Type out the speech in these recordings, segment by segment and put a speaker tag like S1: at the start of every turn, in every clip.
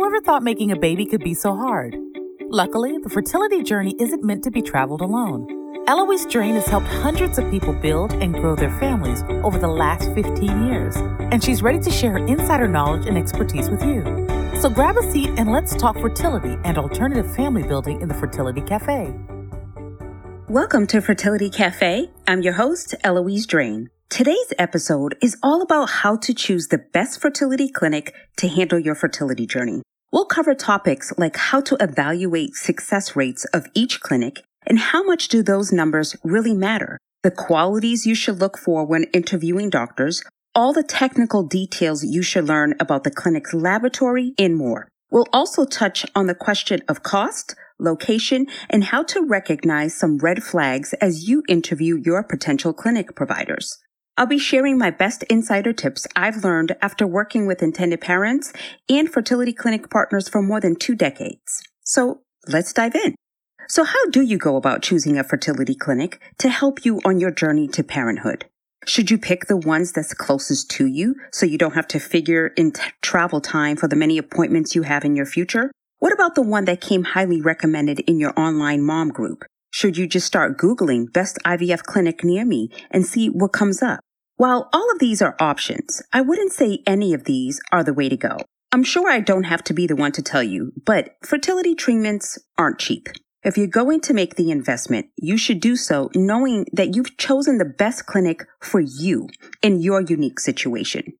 S1: Whoever thought making a baby could be so hard? Luckily, the fertility journey isn't meant to be traveled alone. Eloise Drane has helped hundreds of people build and grow their families over the last 15 years, and she's ready to share her insider knowledge and expertise with you. So grab a seat and let's talk fertility and alternative family building in the Fertility Cafe.
S2: Welcome to Fertility Cafe. I'm your host, Eloise Drane. Today's episode is all about how to choose the best fertility clinic to handle your fertility journey. We'll cover topics like how to evaluate success rates of each clinic and how much do those numbers really matter, the qualities you should look for when interviewing doctors, all the technical details you should learn about the clinic's laboratory, and more. We'll also touch on the question of cost, location, and how to recognize some red flags as you interview your potential clinic providers. I'll be sharing my best insider tips I've learned after working with intended parents and fertility clinic partners for more than two decades. So let's dive in. So how do you go about choosing a fertility clinic to help you on your journey to parenthood? Should you pick the ones that's closest to you so you don't have to figure in t- travel time for the many appointments you have in your future? What about the one that came highly recommended in your online mom group? Should you just start Googling best IVF clinic near me and see what comes up? While all of these are options, I wouldn't say any of these are the way to go. I'm sure I don't have to be the one to tell you, but fertility treatments aren't cheap. If you're going to make the investment, you should do so knowing that you've chosen the best clinic for you in your unique situation.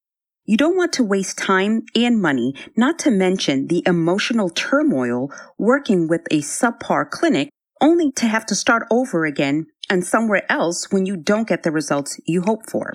S2: You don't want to waste time and money, not to mention the emotional turmoil working with a subpar clinic only to have to start over again and somewhere else when you don't get the results you hope for.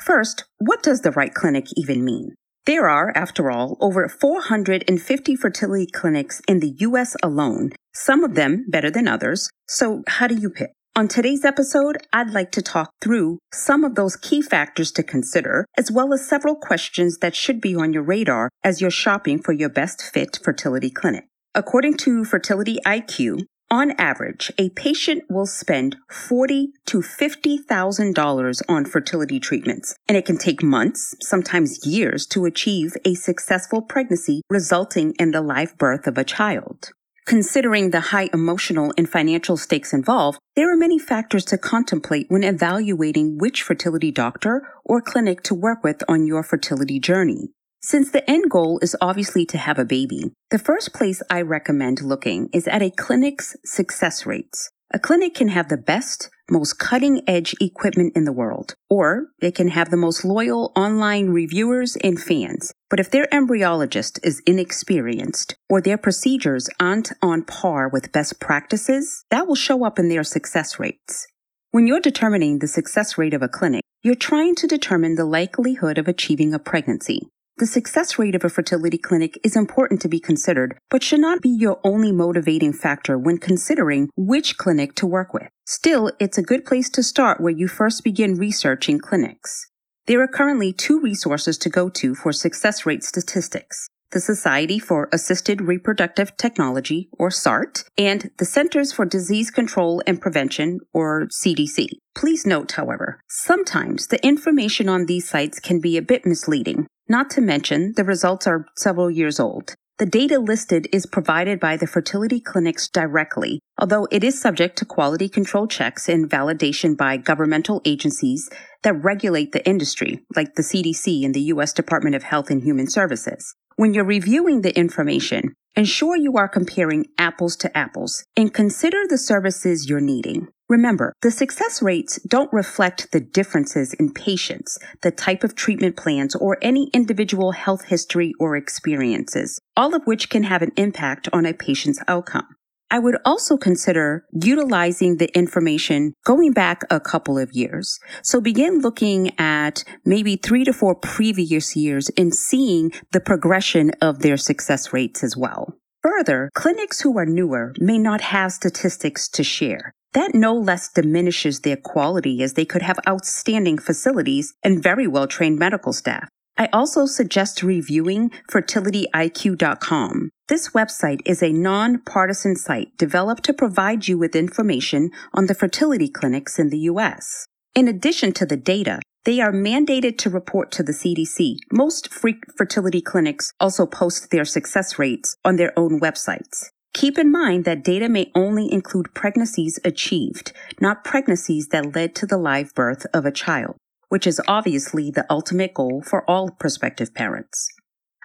S2: First, what does the right clinic even mean? There are, after all, over 450 fertility clinics in the US alone, some of them better than others. So, how do you pick? On today's episode, I'd like to talk through some of those key factors to consider, as well as several questions that should be on your radar as you're shopping for your best fit fertility clinic. According to Fertility IQ, on average, a patient will spend forty to fifty thousand dollars on fertility treatments, and it can take months, sometimes years, to achieve a successful pregnancy, resulting in the live birth of a child. Considering the high emotional and financial stakes involved, there are many factors to contemplate when evaluating which fertility doctor or clinic to work with on your fertility journey. Since the end goal is obviously to have a baby, the first place I recommend looking is at a clinic's success rates. A clinic can have the best, most cutting edge equipment in the world, or it can have the most loyal online reviewers and fans. But if their embryologist is inexperienced or their procedures aren't on par with best practices, that will show up in their success rates. When you're determining the success rate of a clinic, you're trying to determine the likelihood of achieving a pregnancy. The success rate of a fertility clinic is important to be considered, but should not be your only motivating factor when considering which clinic to work with. Still, it's a good place to start where you first begin researching clinics. There are currently two resources to go to for success rate statistics the Society for Assisted Reproductive Technology, or SART, and the Centers for Disease Control and Prevention, or CDC. Please note, however, sometimes the information on these sites can be a bit misleading. Not to mention, the results are several years old. The data listed is provided by the fertility clinics directly, although it is subject to quality control checks and validation by governmental agencies that regulate the industry, like the CDC and the U.S. Department of Health and Human Services. When you're reviewing the information, ensure you are comparing apples to apples and consider the services you're needing. Remember, the success rates don't reflect the differences in patients, the type of treatment plans, or any individual health history or experiences, all of which can have an impact on a patient's outcome. I would also consider utilizing the information going back a couple of years. So begin looking at maybe three to four previous years and seeing the progression of their success rates as well. Further, clinics who are newer may not have statistics to share. That no less diminishes their quality as they could have outstanding facilities and very well trained medical staff. I also suggest reviewing fertilityiq.com. This website is a non-partisan site developed to provide you with information on the fertility clinics in the U.S. In addition to the data, They are mandated to report to the CDC. Most free fertility clinics also post their success rates on their own websites. Keep in mind that data may only include pregnancies achieved, not pregnancies that led to the live birth of a child, which is obviously the ultimate goal for all prospective parents.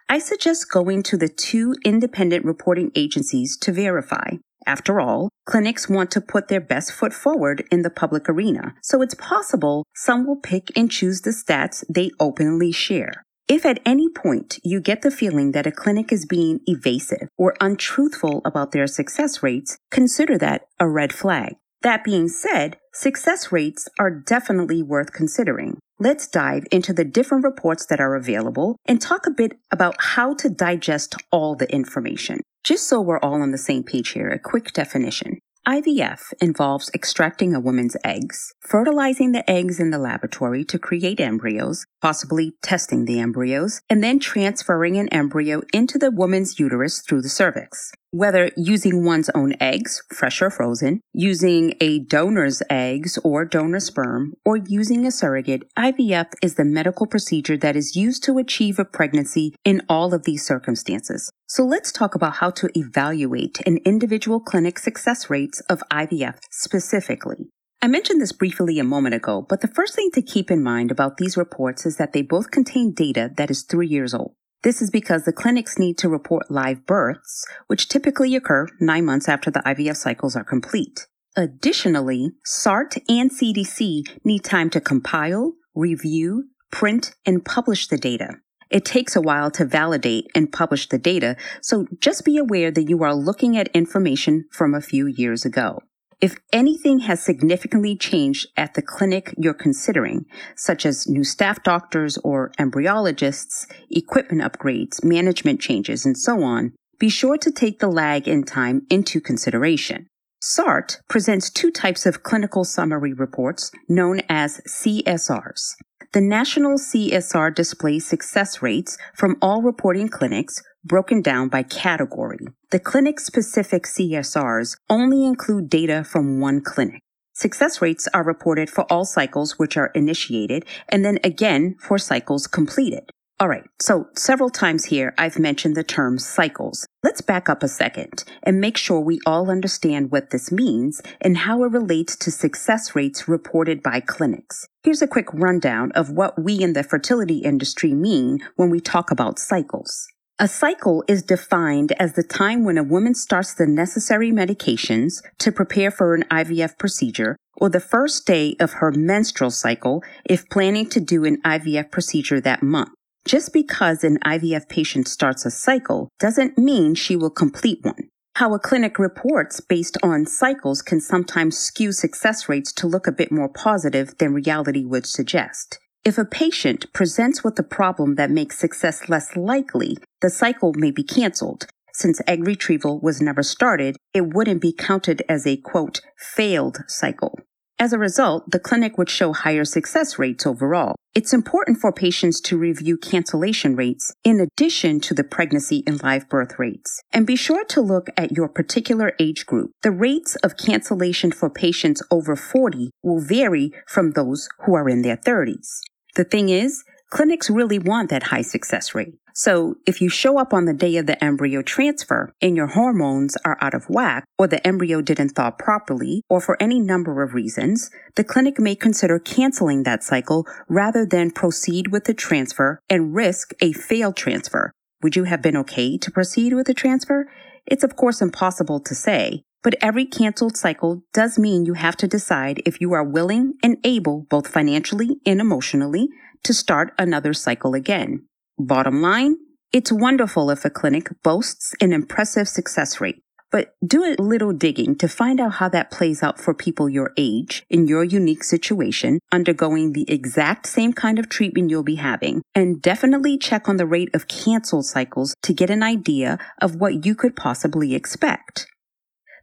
S2: I suggest going to the two independent reporting agencies to verify. After all, clinics want to put their best foot forward in the public arena, so it's possible some will pick and choose the stats they openly share. If at any point you get the feeling that a clinic is being evasive or untruthful about their success rates, consider that a red flag. That being said, success rates are definitely worth considering. Let's dive into the different reports that are available and talk a bit about how to digest all the information. Just so we're all on the same page here, a quick definition. IVF involves extracting a woman's eggs, fertilizing the eggs in the laboratory to create embryos, possibly testing the embryos, and then transferring an embryo into the woman's uterus through the cervix. Whether using one's own eggs, fresh or frozen, using a donor's eggs or donor sperm, or using a surrogate, IVF is the medical procedure that is used to achieve a pregnancy in all of these circumstances. So let's talk about how to evaluate an individual clinic success rates of IVF specifically. I mentioned this briefly a moment ago, but the first thing to keep in mind about these reports is that they both contain data that is three years old. This is because the clinics need to report live births, which typically occur nine months after the IVF cycles are complete. Additionally, SART and CDC need time to compile, review, print, and publish the data. It takes a while to validate and publish the data, so just be aware that you are looking at information from a few years ago. If anything has significantly changed at the clinic you're considering, such as new staff doctors or embryologists, equipment upgrades, management changes, and so on, be sure to take the lag in time into consideration. SART presents two types of clinical summary reports known as CSRs. The national CSR displays success rates from all reporting clinics broken down by category. The clinic specific CSRs only include data from one clinic. Success rates are reported for all cycles which are initiated and then again for cycles completed. All right, so several times here I've mentioned the term cycles. Let's back up a second and make sure we all understand what this means and how it relates to success rates reported by clinics. Here's a quick rundown of what we in the fertility industry mean when we talk about cycles. A cycle is defined as the time when a woman starts the necessary medications to prepare for an IVF procedure or the first day of her menstrual cycle if planning to do an IVF procedure that month. Just because an IVF patient starts a cycle doesn't mean she will complete one. How a clinic reports based on cycles can sometimes skew success rates to look a bit more positive than reality would suggest. If a patient presents with a problem that makes success less likely, the cycle may be canceled. Since egg retrieval was never started, it wouldn't be counted as a quote, failed cycle. As a result, the clinic would show higher success rates overall. It's important for patients to review cancellation rates in addition to the pregnancy and live birth rates. And be sure to look at your particular age group. The rates of cancellation for patients over 40 will vary from those who are in their 30s. The thing is, clinics really want that high success rate. So if you show up on the day of the embryo transfer and your hormones are out of whack, or the embryo didn't thaw properly, or for any number of reasons, the clinic may consider canceling that cycle rather than proceed with the transfer and risk a failed transfer. Would you have been okay to proceed with the transfer? It's of course impossible to say, but every canceled cycle does mean you have to decide if you are willing and able, both financially and emotionally, to start another cycle again. Bottom line, it's wonderful if a clinic boasts an impressive success rate, but do a little digging to find out how that plays out for people your age in your unique situation, undergoing the exact same kind of treatment you'll be having, and definitely check on the rate of canceled cycles to get an idea of what you could possibly expect.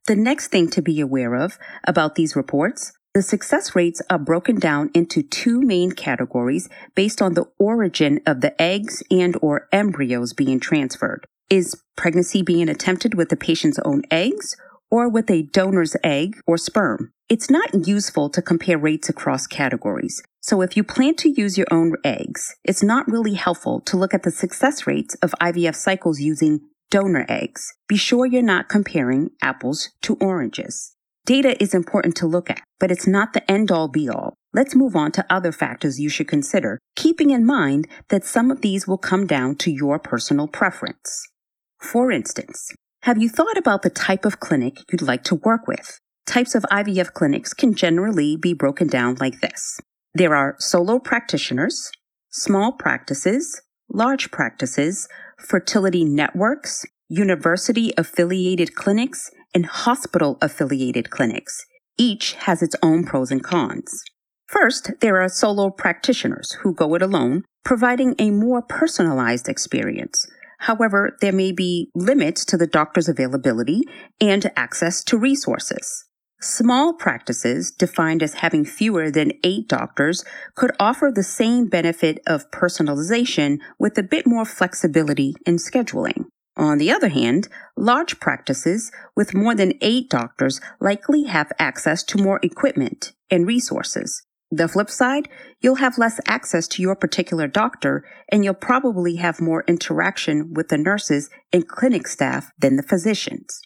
S2: The next thing to be aware of about these reports the success rates are broken down into two main categories based on the origin of the eggs and or embryos being transferred. Is pregnancy being attempted with the patient's own eggs or with a donor's egg or sperm. It's not useful to compare rates across categories. So if you plan to use your own eggs, it's not really helpful to look at the success rates of IVF cycles using donor eggs. Be sure you're not comparing apples to oranges. Data is important to look at, but it's not the end all be all. Let's move on to other factors you should consider, keeping in mind that some of these will come down to your personal preference. For instance, have you thought about the type of clinic you'd like to work with? Types of IVF clinics can generally be broken down like this. There are solo practitioners, small practices, large practices, fertility networks, university affiliated clinics, and hospital affiliated clinics. Each has its own pros and cons. First, there are solo practitioners who go it alone, providing a more personalized experience. However, there may be limits to the doctor's availability and access to resources. Small practices, defined as having fewer than eight doctors, could offer the same benefit of personalization with a bit more flexibility in scheduling. On the other hand, large practices with more than eight doctors likely have access to more equipment and resources. The flip side, you'll have less access to your particular doctor and you'll probably have more interaction with the nurses and clinic staff than the physicians.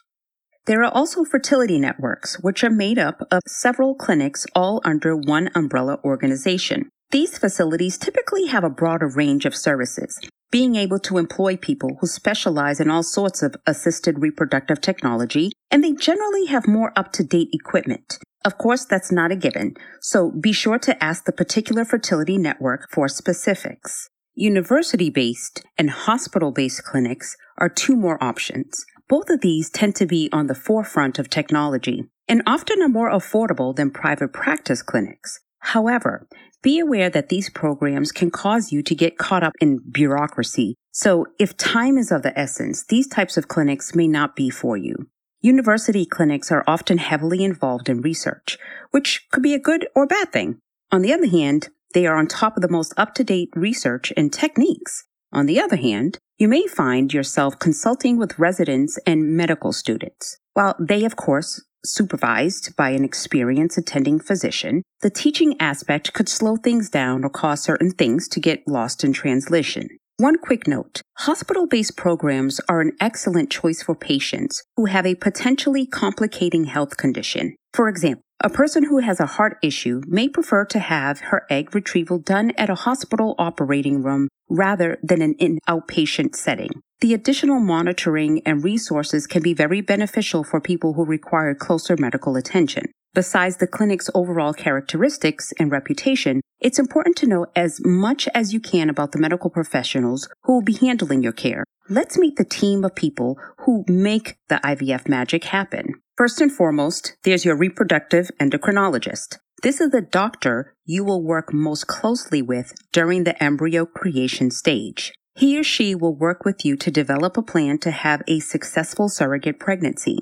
S2: There are also fertility networks, which are made up of several clinics all under one umbrella organization. These facilities typically have a broader range of services, being able to employ people who specialize in all sorts of assisted reproductive technology, and they generally have more up to date equipment. Of course, that's not a given, so be sure to ask the particular fertility network for specifics. University based and hospital based clinics are two more options. Both of these tend to be on the forefront of technology and often are more affordable than private practice clinics. However, be aware that these programs can cause you to get caught up in bureaucracy. So if time is of the essence, these types of clinics may not be for you. University clinics are often heavily involved in research, which could be a good or bad thing. On the other hand, they are on top of the most up to date research and techniques. On the other hand, you may find yourself consulting with residents and medical students. While they, of course, supervised by an experienced attending physician, the teaching aspect could slow things down or cause certain things to get lost in translation. One quick note hospital based programs are an excellent choice for patients who have a potentially complicating health condition. For example, a person who has a heart issue may prefer to have her egg retrieval done at a hospital operating room rather than in an outpatient setting. The additional monitoring and resources can be very beneficial for people who require closer medical attention. Besides the clinic's overall characteristics and reputation, it's important to know as much as you can about the medical professionals who will be handling your care. Let's meet the team of people who make the IVF magic happen. First and foremost, there's your reproductive endocrinologist. This is the doctor you will work most closely with during the embryo creation stage. He or she will work with you to develop a plan to have a successful surrogate pregnancy.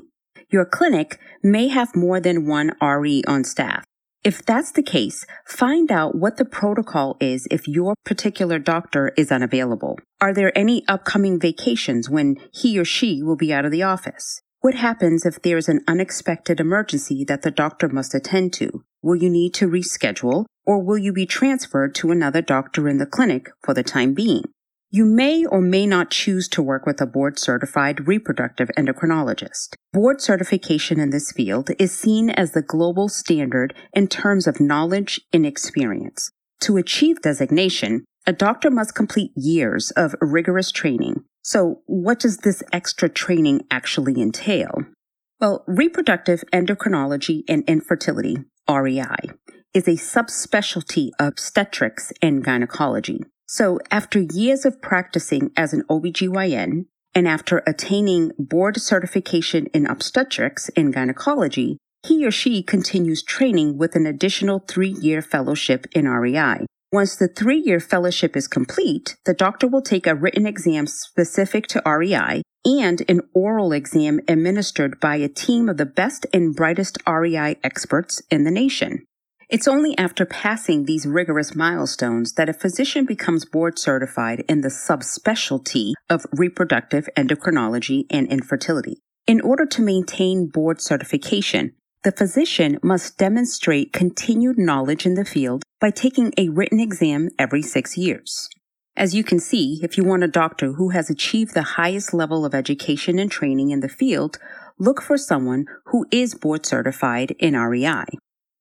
S2: Your clinic may have more than one RE on staff. If that's the case, find out what the protocol is if your particular doctor is unavailable. Are there any upcoming vacations when he or she will be out of the office? What happens if there is an unexpected emergency that the doctor must attend to? Will you need to reschedule or will you be transferred to another doctor in the clinic for the time being? You may or may not choose to work with a board certified reproductive endocrinologist. Board certification in this field is seen as the global standard in terms of knowledge and experience. To achieve designation, a doctor must complete years of rigorous training. So, what does this extra training actually entail? Well, reproductive endocrinology and infertility, REI, is a subspecialty of obstetrics and gynecology. So after years of practicing as an OBGYN and after attaining board certification in obstetrics and gynecology, he or she continues training with an additional three year fellowship in REI. Once the three year fellowship is complete, the doctor will take a written exam specific to REI and an oral exam administered by a team of the best and brightest REI experts in the nation. It's only after passing these rigorous milestones that a physician becomes board certified in the subspecialty of reproductive endocrinology and infertility. In order to maintain board certification, the physician must demonstrate continued knowledge in the field by taking a written exam every six years. As you can see, if you want a doctor who has achieved the highest level of education and training in the field, look for someone who is board certified in REI.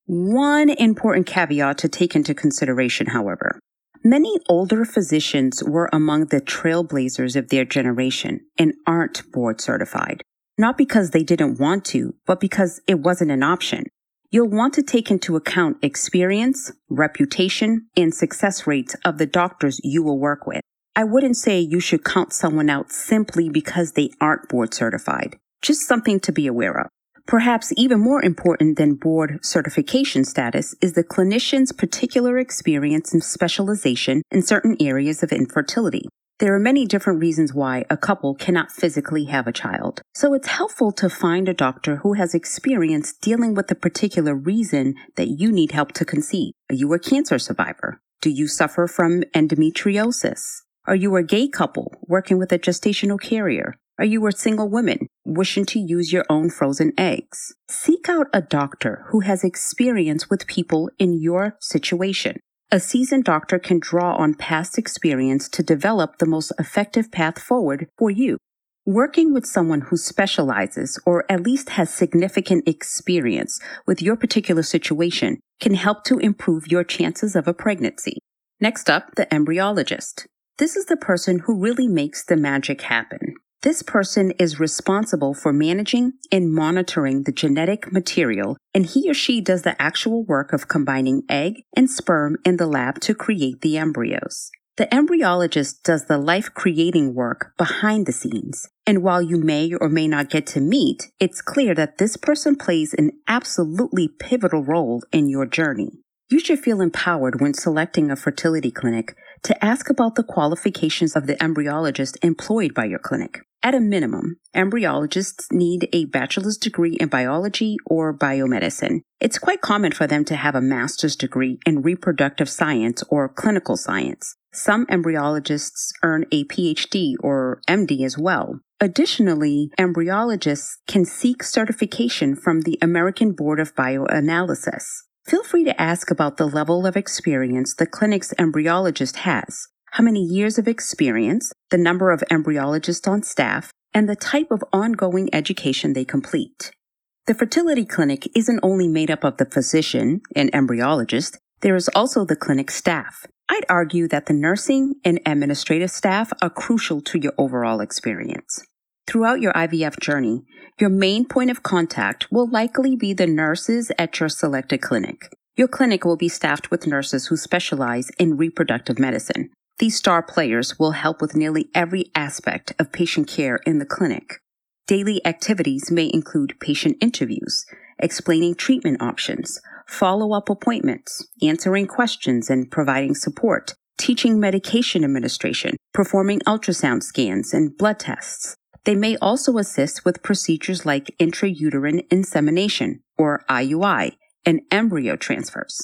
S2: One important caveat to take into consideration, however. Many older physicians were among the trailblazers of their generation and aren't board certified, not because they didn't want to, but because it wasn't an option. You'll want to take into account experience, reputation, and success rates of the doctors you will work with. I wouldn't say you should count someone out simply because they aren't board certified. Just something to be aware of. Perhaps even more important than board certification status is the clinician's particular experience and specialization in certain areas of infertility. There are many different reasons why a couple cannot physically have a child. So it's helpful to find a doctor who has experience dealing with the particular reason that you need help to conceive. Are you a cancer survivor? Do you suffer from endometriosis? Are you a gay couple working with a gestational carrier? Are you a single woman wishing to use your own frozen eggs? Seek out a doctor who has experience with people in your situation. A seasoned doctor can draw on past experience to develop the most effective path forward for you. Working with someone who specializes or at least has significant experience with your particular situation can help to improve your chances of a pregnancy. Next up, the embryologist. This is the person who really makes the magic happen. This person is responsible for managing and monitoring the genetic material, and he or she does the actual work of combining egg and sperm in the lab to create the embryos. The embryologist does the life creating work behind the scenes. And while you may or may not get to meet, it's clear that this person plays an absolutely pivotal role in your journey. You should feel empowered when selecting a fertility clinic to ask about the qualifications of the embryologist employed by your clinic. At a minimum, embryologists need a bachelor's degree in biology or biomedicine. It's quite common for them to have a master's degree in reproductive science or clinical science. Some embryologists earn a PhD or MD as well. Additionally, embryologists can seek certification from the American Board of Bioanalysis. Feel free to ask about the level of experience the clinic's embryologist has how many years of experience, the number of embryologists on staff, and the type of ongoing education they complete. The fertility clinic isn't only made up of the physician and embryologist, there is also the clinic staff. I'd argue that the nursing and administrative staff are crucial to your overall experience. Throughout your IVF journey, your main point of contact will likely be the nurses at your selected clinic. Your clinic will be staffed with nurses who specialize in reproductive medicine, these star players will help with nearly every aspect of patient care in the clinic. Daily activities may include patient interviews, explaining treatment options, follow up appointments, answering questions and providing support, teaching medication administration, performing ultrasound scans and blood tests. They may also assist with procedures like intrauterine insemination, or IUI, and embryo transfers.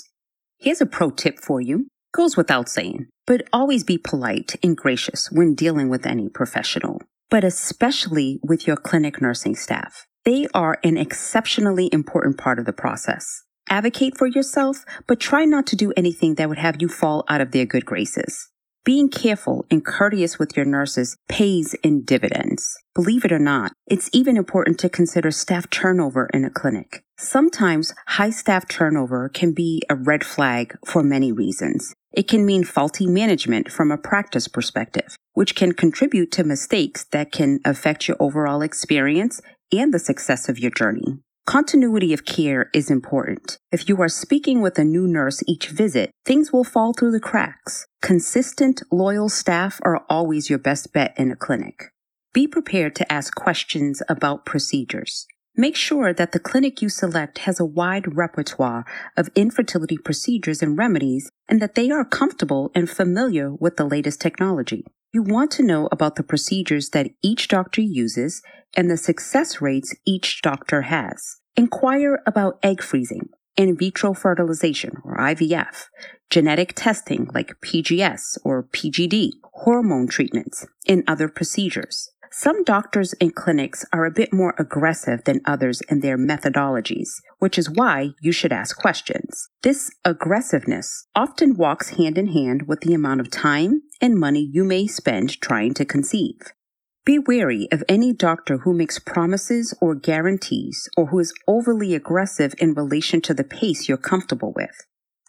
S2: Here's a pro tip for you. Goes without saying but always be polite and gracious when dealing with any professional, but especially with your clinic nursing staff. They are an exceptionally important part of the process. Advocate for yourself, but try not to do anything that would have you fall out of their good graces. Being careful and courteous with your nurses pays in dividends. Believe it or not, it's even important to consider staff turnover in a clinic. Sometimes high staff turnover can be a red flag for many reasons. It can mean faulty management from a practice perspective, which can contribute to mistakes that can affect your overall experience and the success of your journey. Continuity of care is important. If you are speaking with a new nurse each visit, things will fall through the cracks. Consistent, loyal staff are always your best bet in a clinic. Be prepared to ask questions about procedures. Make sure that the clinic you select has a wide repertoire of infertility procedures and remedies and that they are comfortable and familiar with the latest technology. You want to know about the procedures that each doctor uses and the success rates each doctor has. Inquire about egg freezing, in vitro fertilization or IVF, genetic testing like PGS or PGD, hormone treatments, and other procedures. Some doctors and clinics are a bit more aggressive than others in their methodologies, which is why you should ask questions. This aggressiveness often walks hand in hand with the amount of time and money you may spend trying to conceive. Be wary of any doctor who makes promises or guarantees or who is overly aggressive in relation to the pace you're comfortable with.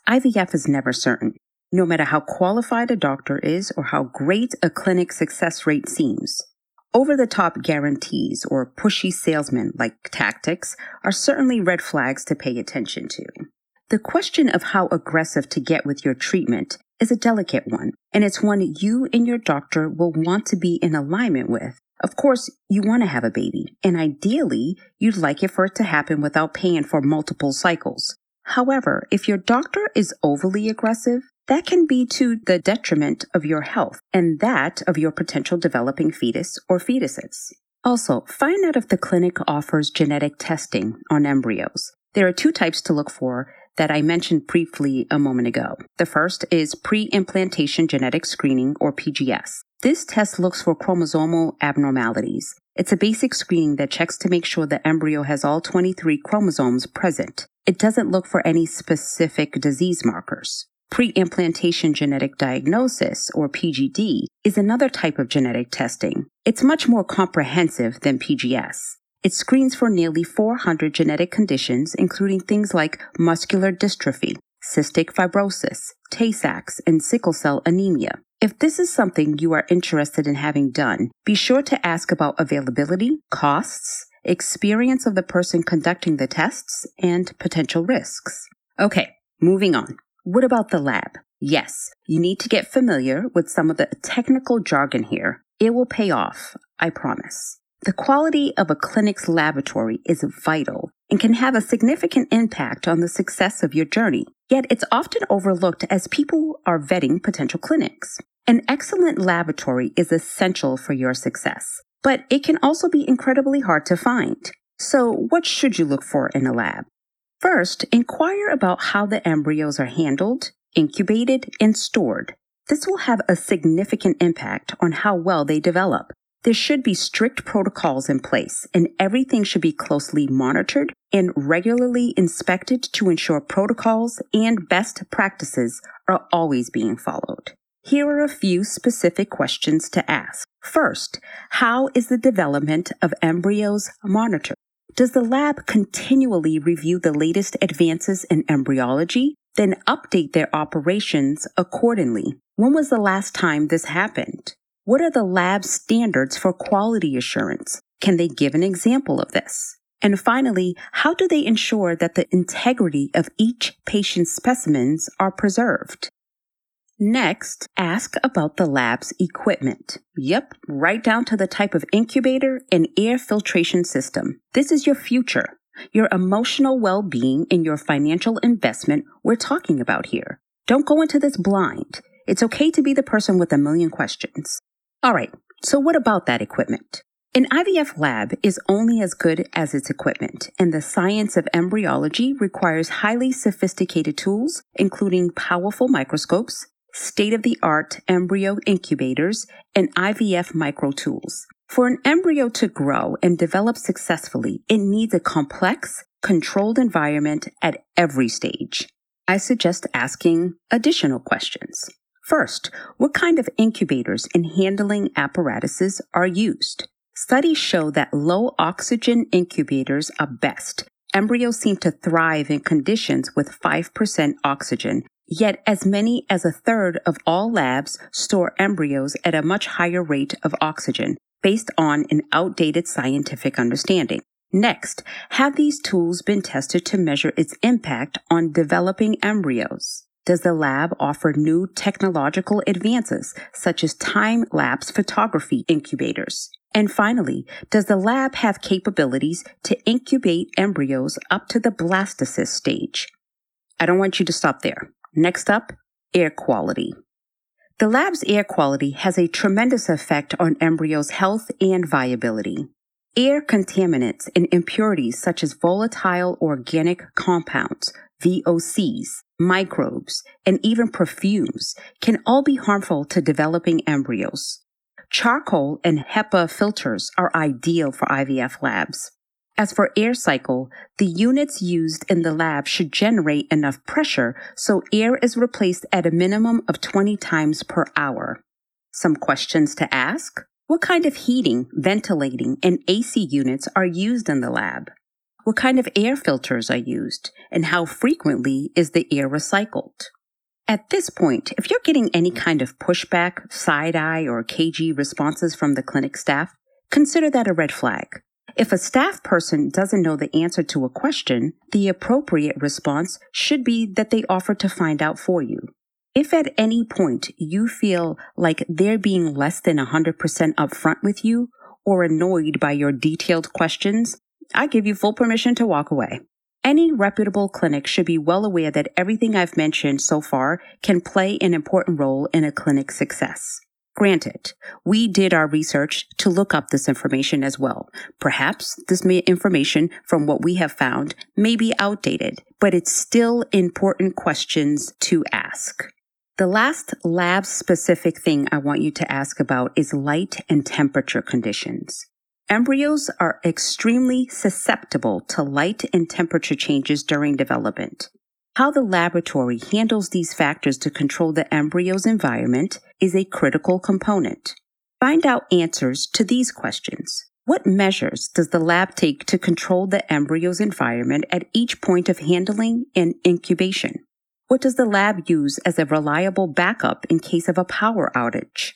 S2: IVF is never certain, no matter how qualified a doctor is or how great a clinic success rate seems. Over the top guarantees or pushy salesmen like tactics are certainly red flags to pay attention to. The question of how aggressive to get with your treatment is a delicate one, and it's one you and your doctor will want to be in alignment with. Of course, you want to have a baby, and ideally, you'd like it for it to happen without paying for multiple cycles. However, if your doctor is overly aggressive, that can be to the detriment of your health and that of your potential developing fetus or fetuses. Also, find out if the clinic offers genetic testing on embryos. There are two types to look for that I mentioned briefly a moment ago. The first is pre implantation genetic screening or PGS. This test looks for chromosomal abnormalities. It's a basic screening that checks to make sure the embryo has all 23 chromosomes present. It doesn't look for any specific disease markers. Pre-implantation genetic diagnosis, or PGD, is another type of genetic testing. It's much more comprehensive than PGS. It screens for nearly 400 genetic conditions, including things like muscular dystrophy, cystic fibrosis, Tay Sachs, and sickle cell anemia. If this is something you are interested in having done, be sure to ask about availability, costs, experience of the person conducting the tests, and potential risks. Okay, moving on. What about the lab? Yes, you need to get familiar with some of the technical jargon here. It will pay off, I promise. The quality of a clinic's laboratory is vital and can have a significant impact on the success of your journey. Yet it's often overlooked as people are vetting potential clinics. An excellent laboratory is essential for your success, but it can also be incredibly hard to find. So, what should you look for in a lab? First, inquire about how the embryos are handled, incubated, and stored. This will have a significant impact on how well they develop. There should be strict protocols in place, and everything should be closely monitored and regularly inspected to ensure protocols and best practices are always being followed. Here are a few specific questions to ask. First, how is the development of embryos monitored? Does the lab continually review the latest advances in embryology, then update their operations accordingly? When was the last time this happened? What are the lab's standards for quality assurance? Can they give an example of this? And finally, how do they ensure that the integrity of each patient's specimens are preserved? Next, ask about the lab's equipment. Yep, right down to the type of incubator and air filtration system. This is your future, your emotional well being, and your financial investment we're talking about here. Don't go into this blind. It's okay to be the person with a million questions. All right, so what about that equipment? An IVF lab is only as good as its equipment, and the science of embryology requires highly sophisticated tools, including powerful microscopes, state of the art embryo incubators, and IVF micro tools. For an embryo to grow and develop successfully, it needs a complex, controlled environment at every stage. I suggest asking additional questions. First, what kind of incubators and handling apparatuses are used? Studies show that low oxygen incubators are best. Embryos seem to thrive in conditions with 5% oxygen Yet, as many as a third of all labs store embryos at a much higher rate of oxygen based on an outdated scientific understanding. Next, have these tools been tested to measure its impact on developing embryos? Does the lab offer new technological advances, such as time lapse photography incubators? And finally, does the lab have capabilities to incubate embryos up to the blastocyst stage? I don't want you to stop there. Next up, air quality. The lab's air quality has a tremendous effect on embryos' health and viability. Air contaminants and impurities such as volatile organic compounds, VOCs, microbes, and even perfumes can all be harmful to developing embryos. charcoal and HEPA filters are ideal for IVF labs. As for air cycle, the units used in the lab should generate enough pressure so air is replaced at a minimum of 20 times per hour. Some questions to ask. What kind of heating, ventilating, and AC units are used in the lab? What kind of air filters are used? And how frequently is the air recycled? At this point, if you're getting any kind of pushback, side eye, or cagey responses from the clinic staff, consider that a red flag. If a staff person doesn't know the answer to a question, the appropriate response should be that they offer to find out for you. If at any point you feel like they're being less than 100% upfront with you or annoyed by your detailed questions, I give you full permission to walk away. Any reputable clinic should be well aware that everything I've mentioned so far can play an important role in a clinic's success. Granted, we did our research to look up this information as well. Perhaps this information from what we have found may be outdated, but it's still important questions to ask. The last lab specific thing I want you to ask about is light and temperature conditions. Embryos are extremely susceptible to light and temperature changes during development. How the laboratory handles these factors to control the embryo's environment is a critical component. Find out answers to these questions. What measures does the lab take to control the embryo's environment at each point of handling and incubation? What does the lab use as a reliable backup in case of a power outage?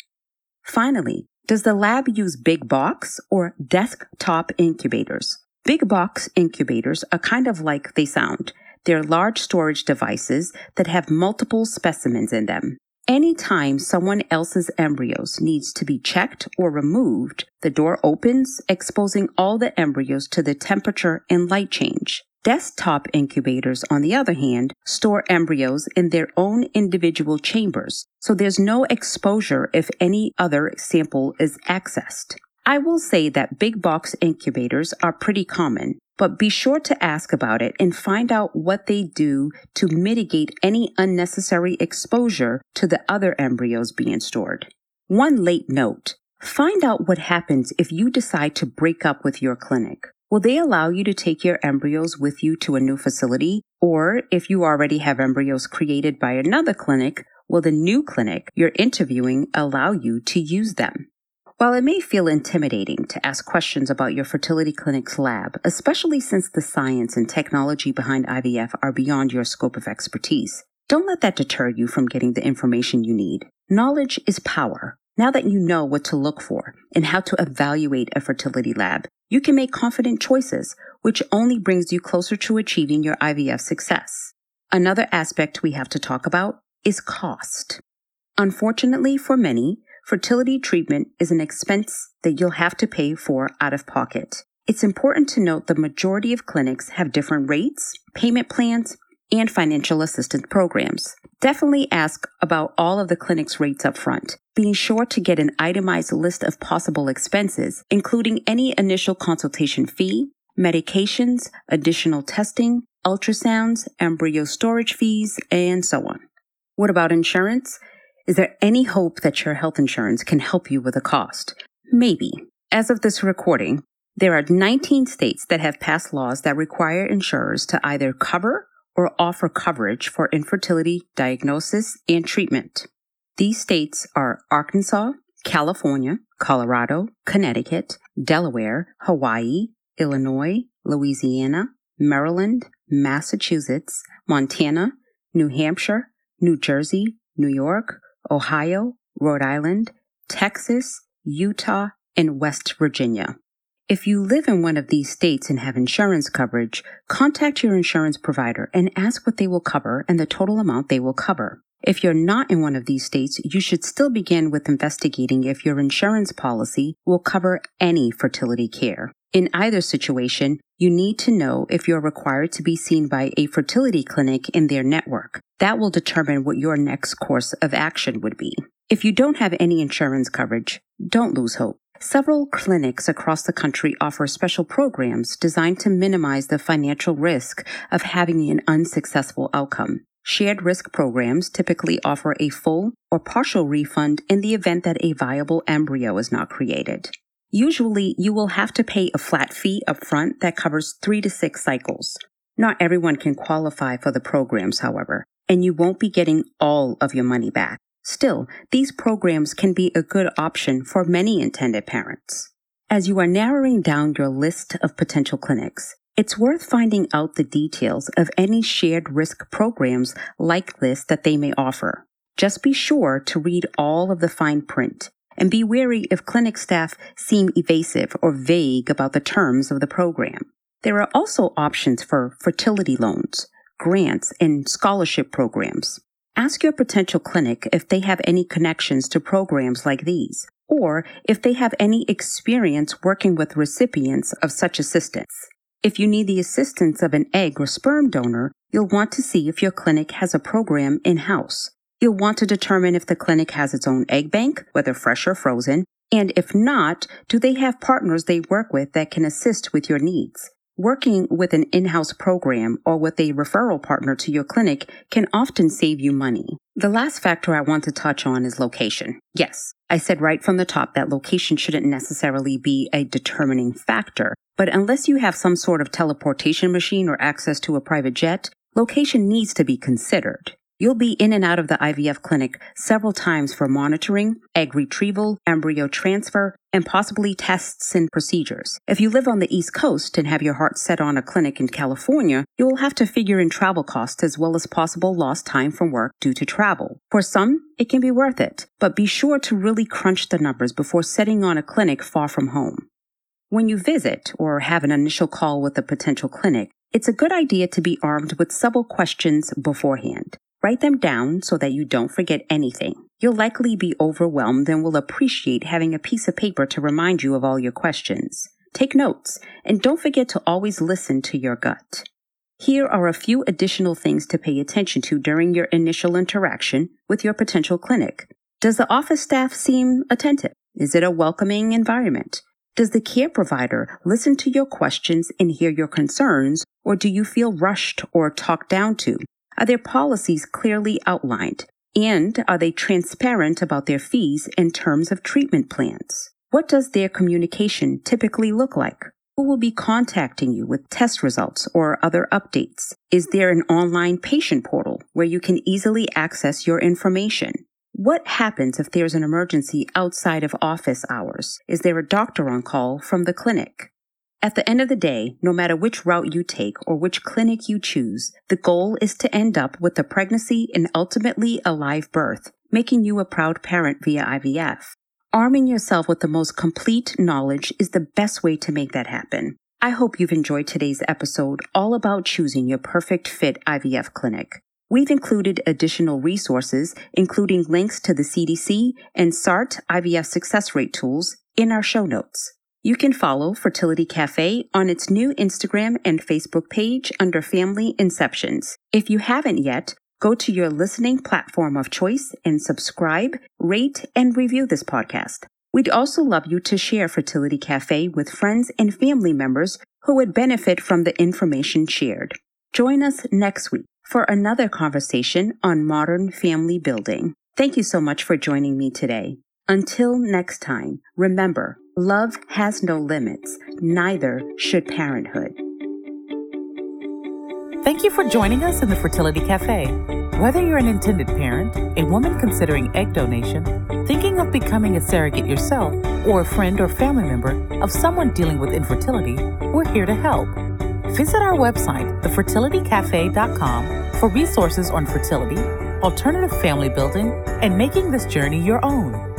S2: Finally, does the lab use big box or desktop incubators? Big box incubators are kind of like they sound. They're large storage devices that have multiple specimens in them. Anytime someone else's embryos needs to be checked or removed, the door opens, exposing all the embryos to the temperature and light change. Desktop incubators, on the other hand, store embryos in their own individual chambers, so there's no exposure if any other sample is accessed. I will say that big box incubators are pretty common, but be sure to ask about it and find out what they do to mitigate any unnecessary exposure to the other embryos being stored. One late note. Find out what happens if you decide to break up with your clinic. Will they allow you to take your embryos with you to a new facility? Or if you already have embryos created by another clinic, will the new clinic you're interviewing allow you to use them? While it may feel intimidating to ask questions about your fertility clinic's lab, especially since the science and technology behind IVF are beyond your scope of expertise, don't let that deter you from getting the information you need. Knowledge is power. Now that you know what to look for and how to evaluate a fertility lab, you can make confident choices, which only brings you closer to achieving your IVF success. Another aspect we have to talk about is cost. Unfortunately for many, fertility treatment is an expense that you'll have to pay for out of pocket. It's important to note the majority of clinics have different rates, payment plans, and financial assistance programs. Definitely ask about all of the clinic's rates up front, being sure to get an itemized list of possible expenses, including any initial consultation fee, medications, additional testing, ultrasounds, embryo storage fees, and so on. What about insurance? Is there any hope that your health insurance can help you with the cost? Maybe. As of this recording, there are 19 states that have passed laws that require insurers to either cover or offer coverage for infertility diagnosis and treatment. These states are Arkansas, California, Colorado, Connecticut, Delaware, Hawaii, Illinois, Louisiana, Maryland, Massachusetts, Montana, New Hampshire, New Jersey, New York, Ohio, Rhode Island, Texas, Utah, and West Virginia. If you live in one of these states and have insurance coverage, contact your insurance provider and ask what they will cover and the total amount they will cover. If you're not in one of these states, you should still begin with investigating if your insurance policy will cover any fertility care. In either situation, you need to know if you're required to be seen by a fertility clinic in their network. That will determine what your next course of action would be. If you don't have any insurance coverage, don't lose hope. Several clinics across the country offer special programs designed to minimize the financial risk of having an unsuccessful outcome. Shared risk programs typically offer a full or partial refund in the event that a viable embryo is not created. Usually, you will have to pay a flat fee upfront that covers three to six cycles. Not everyone can qualify for the programs, however, and you won't be getting all of your money back. Still, these programs can be a good option for many intended parents. As you are narrowing down your list of potential clinics, it's worth finding out the details of any shared risk programs like this that they may offer. Just be sure to read all of the fine print and be wary if clinic staff seem evasive or vague about the terms of the program. There are also options for fertility loans, grants, and scholarship programs. Ask your potential clinic if they have any connections to programs like these, or if they have any experience working with recipients of such assistance. If you need the assistance of an egg or sperm donor, you'll want to see if your clinic has a program in house. You'll want to determine if the clinic has its own egg bank, whether fresh or frozen, and if not, do they have partners they work with that can assist with your needs? Working with an in-house program or with a referral partner to your clinic can often save you money. The last factor I want to touch on is location. Yes, I said right from the top that location shouldn't necessarily be a determining factor, but unless you have some sort of teleportation machine or access to a private jet, location needs to be considered. You'll be in and out of the IVF clinic several times for monitoring, egg retrieval, embryo transfer, and possibly tests and procedures. If you live on the East Coast and have your heart set on a clinic in California, you will have to figure in travel costs as well as possible lost time from work due to travel. For some, it can be worth it, but be sure to really crunch the numbers before setting on a clinic far from home. When you visit or have an initial call with a potential clinic, it's a good idea to be armed with several questions beforehand. Write them down so that you don't forget anything. You'll likely be overwhelmed and will appreciate having a piece of paper to remind you of all your questions. Take notes and don't forget to always listen to your gut. Here are a few additional things to pay attention to during your initial interaction with your potential clinic. Does the office staff seem attentive? Is it a welcoming environment? Does the care provider listen to your questions and hear your concerns, or do you feel rushed or talked down to? Are their policies clearly outlined? And are they transparent about their fees and terms of treatment plans? What does their communication typically look like? Who will be contacting you with test results or other updates? Is there an online patient portal where you can easily access your information? What happens if there's an emergency outside of office hours? Is there a doctor on call from the clinic? At the end of the day, no matter which route you take or which clinic you choose, the goal is to end up with a pregnancy and ultimately a live birth, making you a proud parent via IVF. Arming yourself with the most complete knowledge is the best way to make that happen. I hope you've enjoyed today's episode all about choosing your perfect fit IVF clinic. We've included additional resources, including links to the CDC and SART IVF success rate tools in our show notes. You can follow Fertility Cafe on its new Instagram and Facebook page under Family Inceptions. If you haven't yet, go to your listening platform of choice and subscribe, rate, and review this podcast. We'd also love you to share Fertility Cafe with friends and family members who would benefit from the information shared. Join us next week for another conversation on modern family building. Thank you so much for joining me today. Until next time, remember, love has no limits, neither should parenthood.
S1: Thank you for joining us in the Fertility Cafe. Whether you're an intended parent, a woman considering egg donation, thinking of becoming a surrogate yourself, or a friend or family member of someone dealing with infertility, we're here to help. Visit our website, thefertilitycafe.com, for resources on fertility, alternative family building, and making this journey your own.